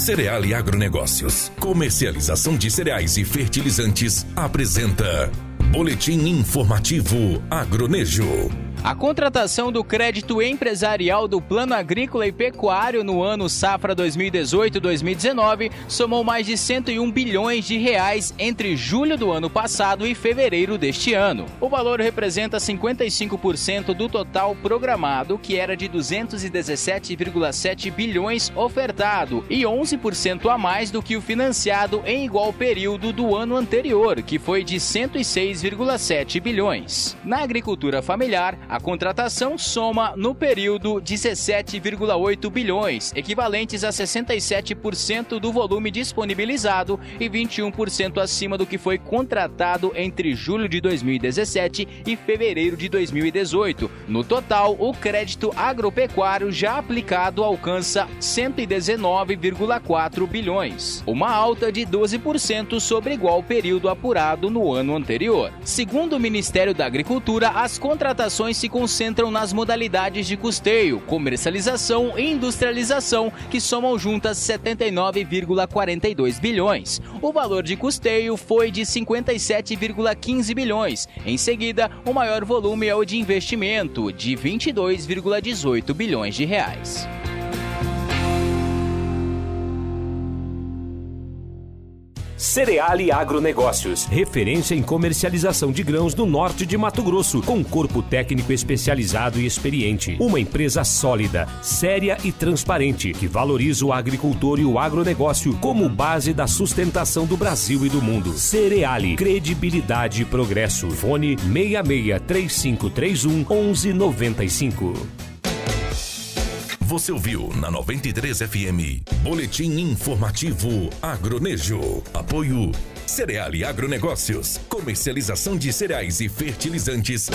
Cereal e Agronegócios, comercialização de cereais e fertilizantes, apresenta Boletim Informativo Agronejo. A contratação do crédito empresarial do Plano Agrícola e Pecuário no ano safra 2018-2019 somou mais de 101 bilhões de reais entre julho do ano passado e fevereiro deste ano. O valor representa 55% do total programado, que era de 217,7 bilhões ofertado, e 11% a mais do que o financiado em igual período do ano anterior, que foi de 106,7 bilhões. Na agricultura familiar, a contratação soma, no período, 17,8 bilhões, equivalentes a 67% do volume disponibilizado e 21% acima do que foi contratado entre julho de 2017 e fevereiro de 2018. No total, o crédito agropecuário já aplicado alcança 119,4 bilhões, uma alta de 12% sobre igual período apurado no ano anterior. Segundo o Ministério da Agricultura, as contratações se concentram nas modalidades de custeio, comercialização e industrialização, que somam juntas 79,42 bilhões. O valor de custeio foi de 57,15 bilhões. Em seguida, o maior volume é o de investimento, de 22,18 bilhões de reais. Cereale Agronegócios, referência em comercialização de grãos no norte de Mato Grosso, com corpo técnico especializado e experiente. Uma empresa sólida, séria e transparente, que valoriza o agricultor e o agronegócio como base da sustentação do Brasil e do mundo. Cereale, credibilidade e progresso. Fone 66 3531 1195. Você ouviu na 93 FM. Boletim informativo Agronejo. Apoio Cereal e Agronegócios. Comercialização de cereais e fertilizantes.